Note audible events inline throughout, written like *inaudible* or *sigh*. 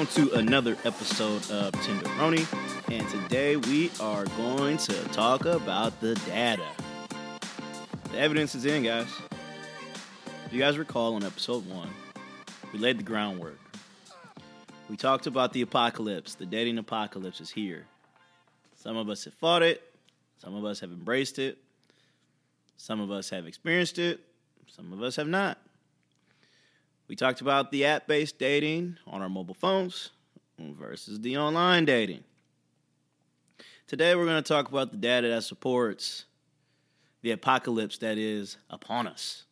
Welcome to another episode of Tinderoni, and today we are going to talk about the data. The evidence is in, guys. If you guys recall on episode one, we laid the groundwork. We talked about the apocalypse. The dating apocalypse is here. Some of us have fought it, some of us have embraced it, some of us have experienced it, some of us have not. We talked about the app based dating on our mobile phones versus the online dating. Today, we're going to talk about the data that supports the apocalypse that is upon us.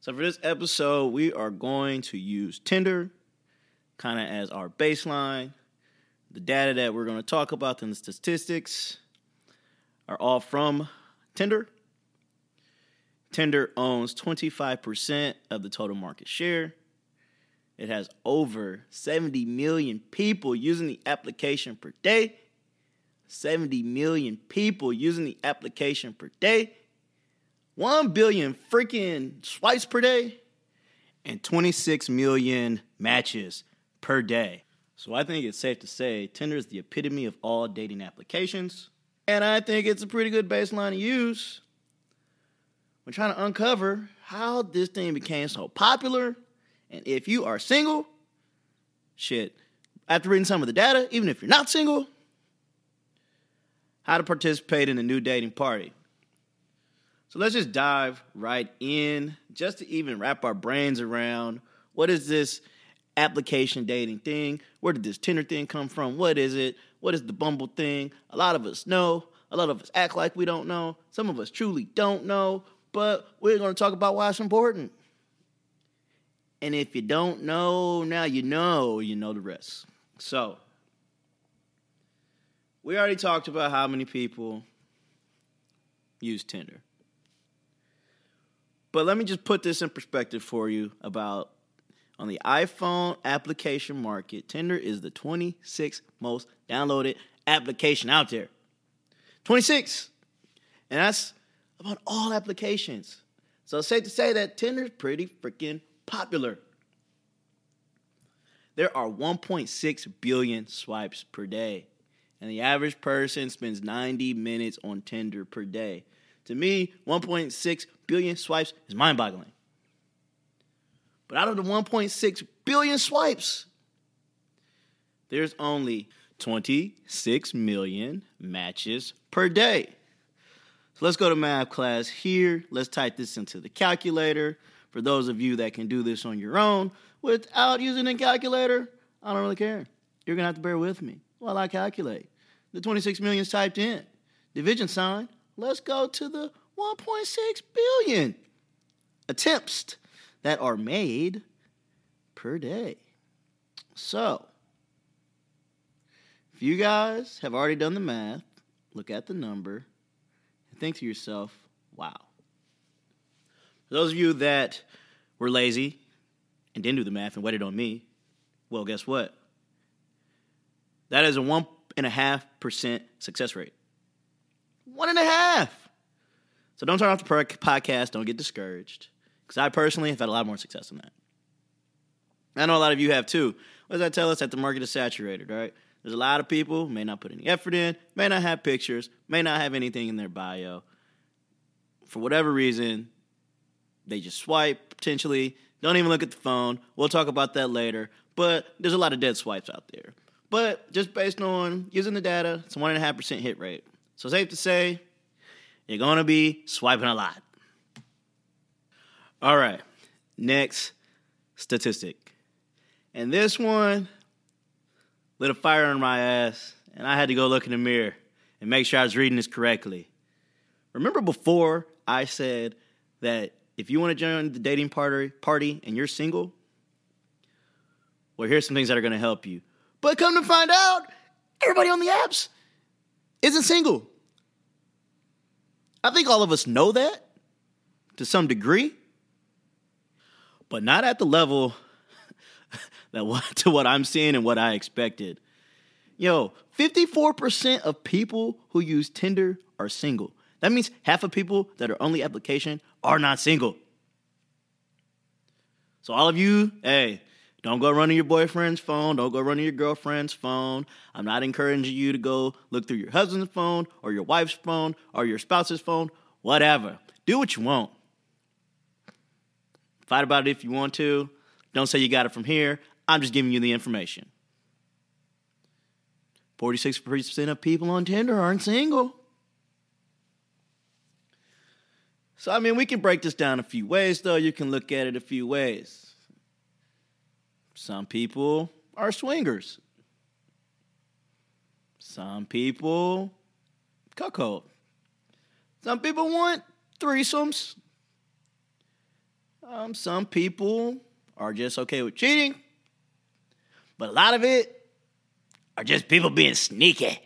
So, for this episode, we are going to use Tinder kind of as our baseline. The data that we're going to talk about and the statistics are all from Tinder. Tinder owns 25% of the total market share. It has over 70 million people using the application per day. 70 million people using the application per day. 1 billion freaking swipes per day. And 26 million matches per day. So I think it's safe to say Tinder is the epitome of all dating applications. And I think it's a pretty good baseline to use we're trying to uncover how this thing became so popular. And if you are single, shit, after reading some of the data, even if you're not single, how to participate in a new dating party. So let's just dive right in just to even wrap our brains around what is this application dating thing? Where did this Tinder thing come from? What is it? What is the Bumble thing? A lot of us know. A lot of us act like we don't know. Some of us truly don't know but we're going to talk about why it's important. And if you don't know, now you know, you know the rest. So, we already talked about how many people use Tinder. But let me just put this in perspective for you about on the iPhone application market, Tinder is the 26th most downloaded application out there. 26. And that's about all applications. So it's safe to say that Tinder's pretty freaking popular. There are 1.6 billion swipes per day, and the average person spends 90 minutes on Tinder per day. To me, 1.6 billion swipes is mind boggling. But out of the 1.6 billion swipes, there's only 26 million matches per day. So let's go to math class here. Let's type this into the calculator. For those of you that can do this on your own without using a calculator, I don't really care. You're going to have to bear with me while I calculate. The 26 million is typed in. Division sign. Let's go to the 1.6 billion attempts that are made per day. So, if you guys have already done the math, look at the number think to yourself, wow. For those of you that were lazy and didn't do the math and waited on me, well, guess what? That is a one and a half percent success rate. One and a half. So don't turn off the podcast. Don't get discouraged. Because I personally have had a lot more success than that. I know a lot of you have too. What does that tell us? That the market is saturated, right? There's a lot of people may not put any effort in, may not have pictures, may not have anything in their bio. For whatever reason, they just swipe potentially, don't even look at the phone. We'll talk about that later. But there's a lot of dead swipes out there. But just based on using the data, it's a one and a half percent hit rate. So safe to say, you're gonna be swiping a lot. All right, next statistic. And this one lit a fire on my ass, and I had to go look in the mirror and make sure I was reading this correctly. Remember before I said that if you want to join the dating party, party and you're single, well, here's some things that are going to help you. But come to find out, everybody on the apps isn't single. I think all of us know that to some degree, but not at the level that what, *laughs* to what I'm seeing and what I expected. Yo, 54% of people who use Tinder are single. That means half of people that are on the application are not single. So all of you, hey, Don't go running your boyfriend's phone. Don't go running your girlfriend's phone. I'm not encouraging you to go look through your husband's phone or your wife's phone or your spouse's phone. Whatever. Do what you want. Fight about it if you want to. Don't say you got it from here. I'm just giving you the information. 46% of people on Tinder aren't single. So, I mean, we can break this down a few ways, though. You can look at it a few ways. Some people are swingers, some people cuckold, some people want threesomes, um, some people are just okay with cheating, but a lot of it are just people being sneaky.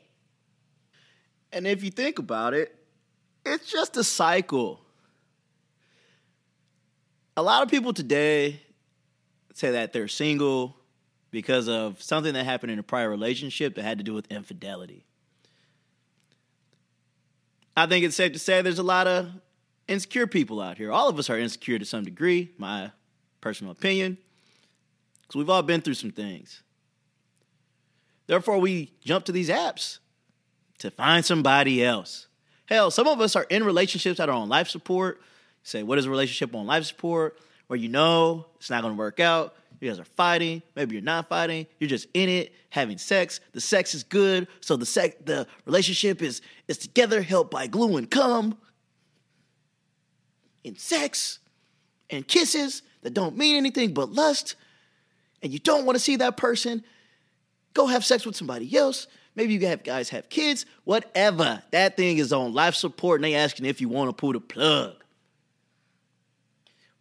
And if you think about it, it's just a cycle a lot of people today say that they're single because of something that happened in a prior relationship that had to do with infidelity. I think it's safe to say there's a lot of insecure people out here. All of us are insecure to some degree, my personal opinion, because we've all been through some things. Therefore, we jump to these apps to find somebody else. Hell, some of us are in relationships that are on life support say, what is a relationship on life support? Where you know it's not gonna work out. You guys are fighting. Maybe you're not fighting. You're just in it, having sex. The sex is good, so the sex, the relationship is is together, held by glue and cum. In sex and kisses that don't mean anything but lust, and you don't want to see that person. Go have sex with somebody else. Maybe you have guys have kids, whatever. That thing is on life support, and they asking if you want to pull the plug.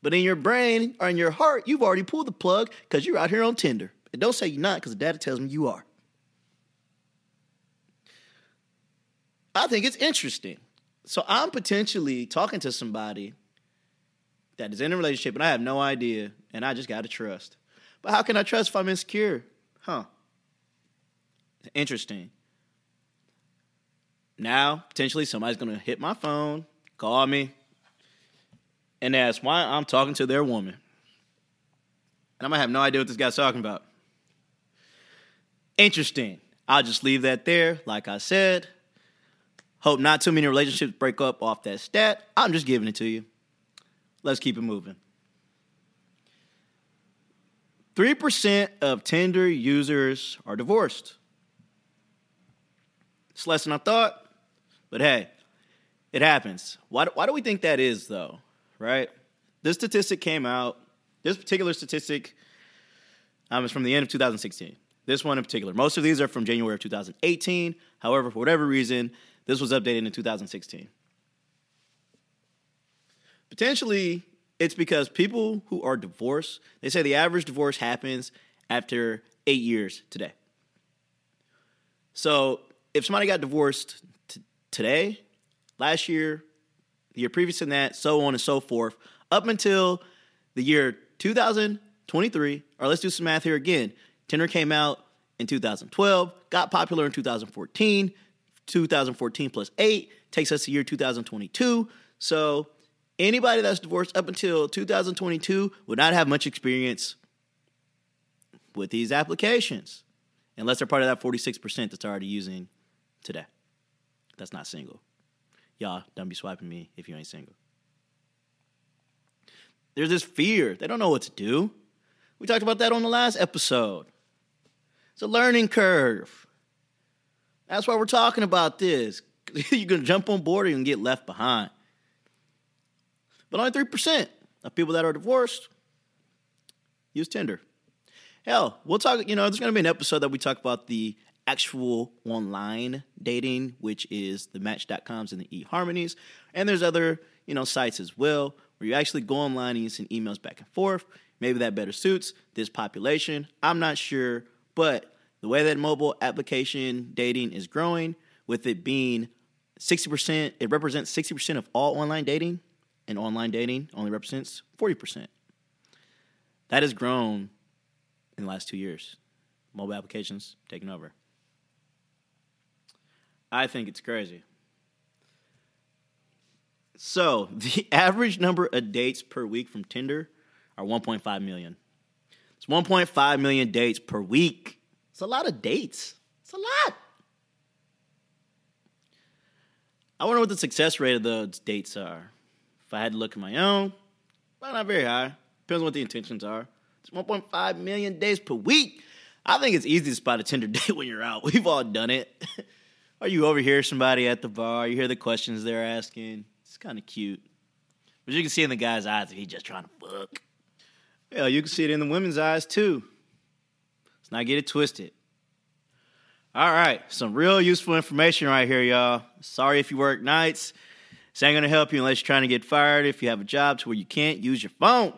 But in your brain or in your heart, you've already pulled the plug because you're out here on Tinder. And don't say you're not because the data tells me you are. I think it's interesting. So I'm potentially talking to somebody that is in a relationship and I have no idea and I just got to trust. But how can I trust if I'm insecure? Huh. Interesting. Now, potentially somebody's going to hit my phone, call me, and ask why I'm talking to their woman. And I'm gonna have no idea what this guy's talking about. Interesting. I'll just leave that there. Like I said, hope not too many relationships break up off that stat. I'm just giving it to you. Let's keep it moving. 3% of Tinder users are divorced. It's less than I thought, but hey, it happens. Why, why do we think that is, though? right? This statistic came out, this particular statistic um, is from the end of 2016. This one in particular. Most of these are from January of 2018. However, for whatever reason, this was updated in 2016. Potentially, it's because people who are divorced, they say the average divorce happens after eight years today. So if somebody got divorced t- today, last year, the year previous to that, so on and so forth, up until the year 2023, or let's do some math here again. Tinder came out in 2012, got popular in 2014. 2014 plus 8 takes us to year 2022. So anybody that's divorced up until 2022 would not have much experience with these applications unless they're part of that 46% that's already using today. That's not single. Y'all, don't be swiping me if you ain't single. There's this fear. They don't know what to do. We talked about that on the last episode. It's a learning curve. That's why we're talking about this. *laughs* You're going to jump on board and get left behind. But only 3% of people that are divorced use Tinder. Hell, we'll talk, you know, there's going to be an episode that we talk about the actual online dating, which is the Match.coms and the eHarmonies, and there's other you know sites as well where you actually go online and you send emails back and forth. Maybe that better suits this population. I'm not sure, but the way that mobile application dating is growing, with it being 60%, it represents 60% of all online dating, and online dating only represents 40%. That has grown in the last two years. Mobile applications taking over. I think it's crazy. So, *laughs* the average number of dates per week from Tinder are 1.5 million. It's 1.5 million dates per week. It's a lot of dates. It's a lot. I wonder what the success rate of those dates are. If I had to look at my own, probably not very high. Depends on what the intentions are. It's 1.5 million days per week. I think it's easy to spot a Tinder *laughs* date when you're out. We've all done it. *laughs* or you overhear somebody at the bar, you hear the questions they're asking. It's kind of cute. But you can see in the guy's eyes that he's just trying to fuck. Yeah, you can see it in the women's eyes too. Let's not get it twisted. All right, some real useful information right here, y'all. Sorry if you work nights. This ain't gonna help you unless you're trying to get fired. If you have a job to where you can't use your phone,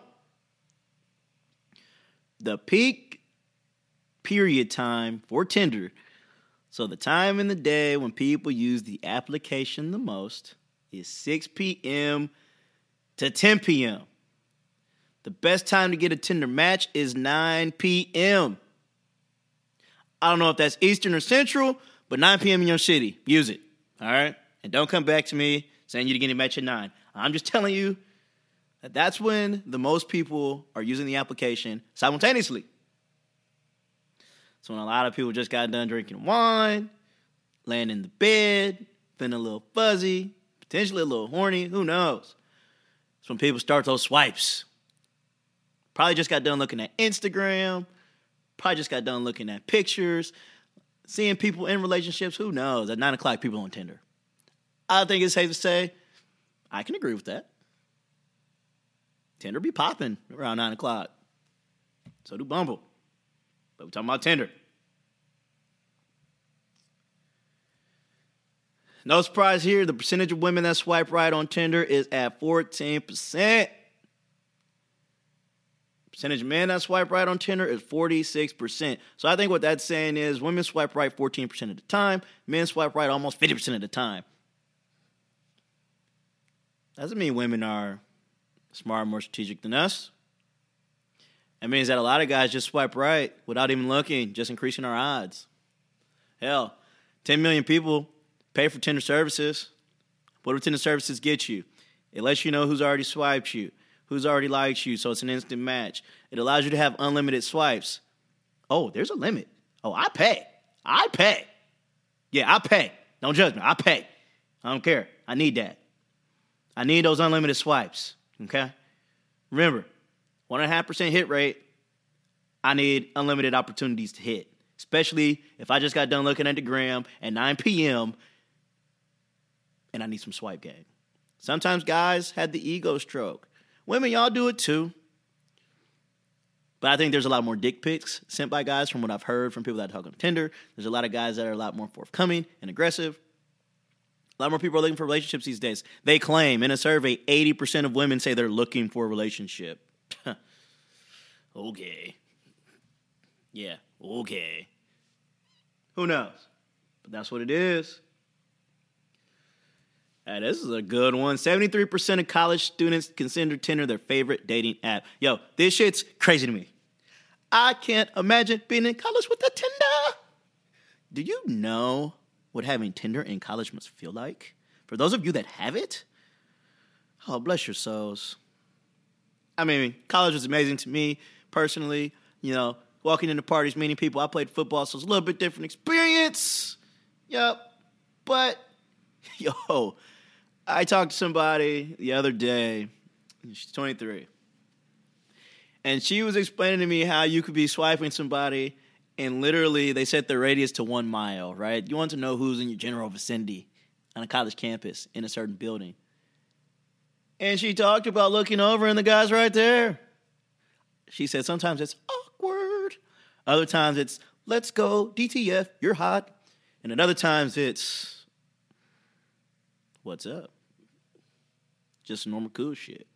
the peak period time for Tinder. So the time in the day when people use the application the most is 6 p.m. to 10 p.m. The best time to get a Tinder match is 9 p.m. I don't know if that's Eastern or Central, but 9 p.m. in your city. Use it. All right? And don't come back to me saying you're getting a match at 9. I'm just telling you that that's when the most people are using the application simultaneously. So when a lot of people just got done drinking wine, laying in the bed, feeling a little fuzzy, potentially a little horny, who knows? It's when people start those swipes. Probably just got done looking at Instagram, Probably just got done looking at pictures, seeing people in relationships. Who knows? At nine o'clock, people on Tinder. I think it's safe to say I can agree with that. Tinder be popping around nine o'clock. So do Bumble. But we're talking about Tinder. No surprise here, the percentage of women that swipe right on Tinder is at 14% percentage of men that swipe right on Tinder is 46%. So I think what that's saying is women swipe right 14% of the time, men swipe right almost 50% of the time. Doesn't mean women are smarter, more strategic than us. It means that a lot of guys just swipe right without even looking, just increasing our odds. Hell, 10 million people pay for Tinder services. What do Tinder services get you? It lets you know who's already swiped you who's already liked you, so it's an instant match. It allows you to have unlimited swipes. Oh, there's a limit. Oh, I pay. I pay. Yeah, I pay. Don't judge me. I pay. I don't care. I need that. I need those unlimited swipes. Okay? Remember, 1.5% hit rate. I need unlimited opportunities to hit, especially if I just got done looking at the gram at 9 p.m. and I need some swipe game. Sometimes guys had the ego stroke. Women, y'all do it too. But I think there's a lot more dick pics sent by guys from what I've heard from people that talk on Tinder. There's a lot of guys that are a lot more forthcoming and aggressive. A lot more people are looking for relationships these days. They claim in a survey 80% of women say they're looking for a relationship. *laughs* okay. Yeah, okay. Who knows? But that's what it is. Hey, this is a good one. 73% of college students consider Tinder their favorite dating app. Yo, this shit's crazy to me. I can't imagine being in college with a Tinder. Do you know what having Tinder in college must feel like? For those of you that have it, oh, bless your souls. I mean, college was amazing to me personally. You know, walking into parties, meeting people. I played football, so it's a little bit different experience. Yep. But, *laughs* yo, I talked to somebody the other day. She's 23. And she was explaining to me how you could be swiping somebody and literally they set the radius to one mile, right? You want to know who's in your general vicinity on a college campus in a certain building. And she talked about looking over and the guy's right there. She said sometimes it's awkward. Other times it's let's go, DTF, you're hot. And at other times it's what's up? Just normal cool shit.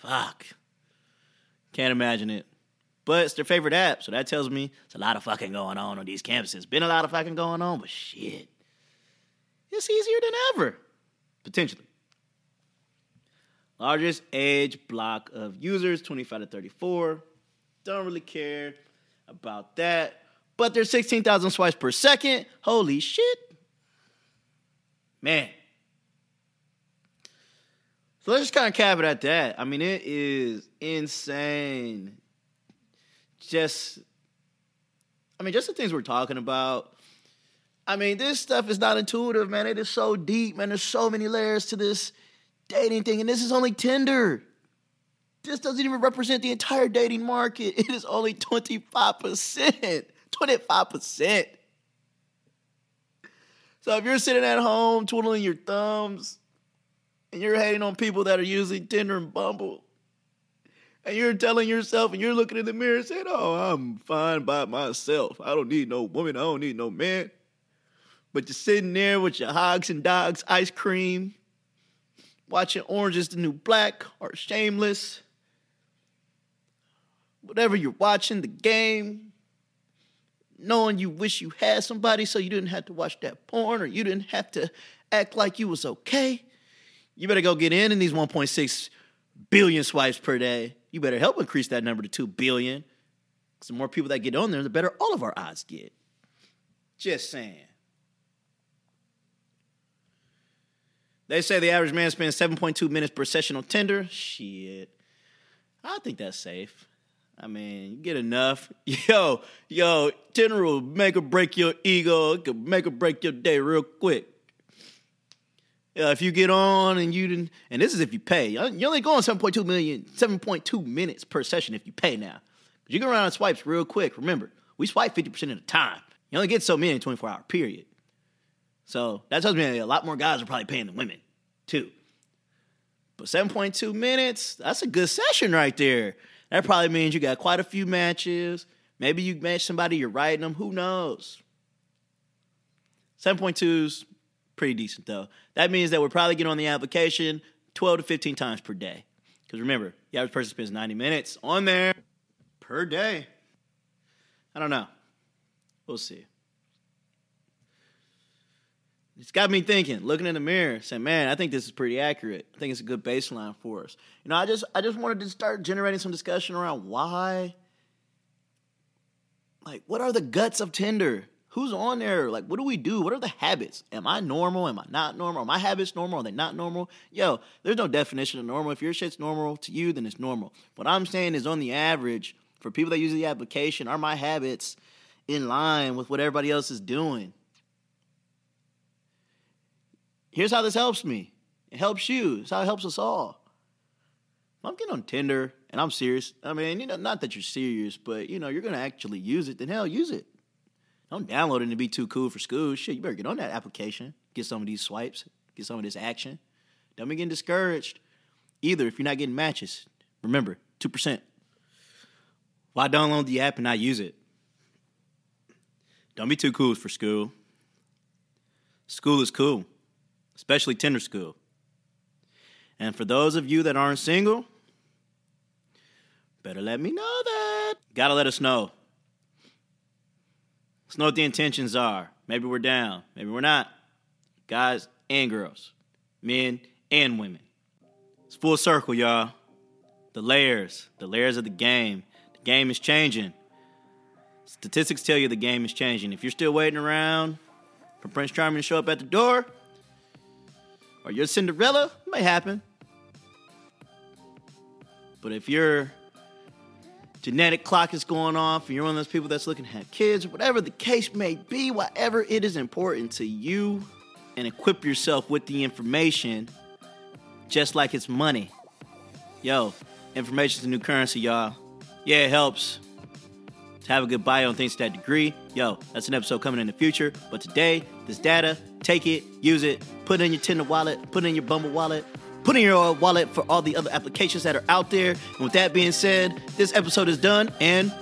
Fuck. Can't imagine it. But it's their favorite app, so that tells me it's a lot of fucking going on on these campuses. Been a lot of fucking going on, but shit. It's easier than ever. Potentially. Largest age block of users, 25 to 34. Don't really care about that. But there's 16,000 swipes per second. Holy shit. Man, so let's just kind of cap it at that. I mean, it is insane just, I mean, just the things we're talking about. I mean, this stuff is not intuitive, man. It is so deep, man. There's so many layers to this dating thing, and this is only Tinder. This doesn't even represent the entire dating market. *laughs* It is only 25%. 25%. So if you're sitting at home twiddling your thumbs and you're hating on people that are using Tinder and Bumble, and you're telling yourself and you're looking in the mirror saying, Oh, I'm fine by myself. I don't need no woman. I don't need no man. But you're sitting there with your Häagen-Dazs ice cream, watching Orange is the New Black or Shameless, whatever you're watching, the game, knowing you wish you had somebody so you didn't have to watch that porn or you didn't have to act like you was okay. You better go get in in these 1.6 billion swipes per day. You better help increase that number to 2 billion. Because the more people that get on there, the better all of our odds get. Just saying. They say the average man spends 7.2 minutes per session on Tinder. Shit. I think that's safe. I mean, you get enough. *laughs* Yo, yo, Tinder will make or break your ego. It could make or break your day real quick. Yeah, if you get on and you didn't, and this is if you pay. You only go on 7.2 million, 7.2 minutes per session if you pay now. You go around and swipes real quick. Remember, we swipe 50% of the time. You only get so many in a 24 hour period. So that tells me a lot more guys are probably paying than women, too. But 7.2 minutes, that's a good session right there. That probably means you got quite a few matches. Maybe you match somebody, you're writing them. Who knows? 7.2's pretty decent, though. That means that we're probably getting on the application 12 to 15 times per day. Because remember, the average person spends 90 minutes on there per day. I don't know. We'll see it's got me thinking, looking in the mirror, saying, "Man, I think this is pretty accurate. I think it's a good baseline for us." You know, I just I just wanted to start generating some discussion around why like what are the guts of Tinder? Who's on there? Like what do we do? What are the habits? Am I normal? Am I not normal? Are my habits normal? Are they not normal? Yo, there's no definition of normal. If your shit's normal to you, then it's normal. What I'm saying is on the average, for people that use the application, are my habits in line with what everybody else is doing? Here's how this helps me. It helps you. It's how it helps us all. If I'm getting on Tinder and I'm serious, I mean, you know, not that you're serious, but you know, you're gonna actually use it, then hell, use it. Don't download it to be too cool for school. Shit, you better get on that application, get some of these swipes, get some of this action. Don't be getting discouraged either if you're not getting matches. Remember, 2%. Why download the app and not use it? Don't be too cool for school. School is cool especially Tinder school. And for those of you that aren't single, better let me know that. Gotta let us know. Let's know what the intentions are. Maybe we're down, maybe we're not. Guys and girls, men and women. It's full circle, y'all. The layers, the layers of the game. The game is changing. Statistics tell you the game is changing. If you're still waiting around for Prince Charming to show up at the door, or your Cinderella, it may happen. But if your genetic clock is going off and you're one of those people that's looking to have kids, whatever the case may be, whatever it is important to you, and equip yourself with the information just like it's money. Yo, information's the new currency, y'all. Yeah, it helps to have a good bio on things to that degree. Yo, that's an episode coming in the future. But today, this data, take it, use it, put it in your Tinder wallet, put it in your Bumble wallet, put it in your uh, wallet for all the other applications that are out there. And with that being said, this episode is done and.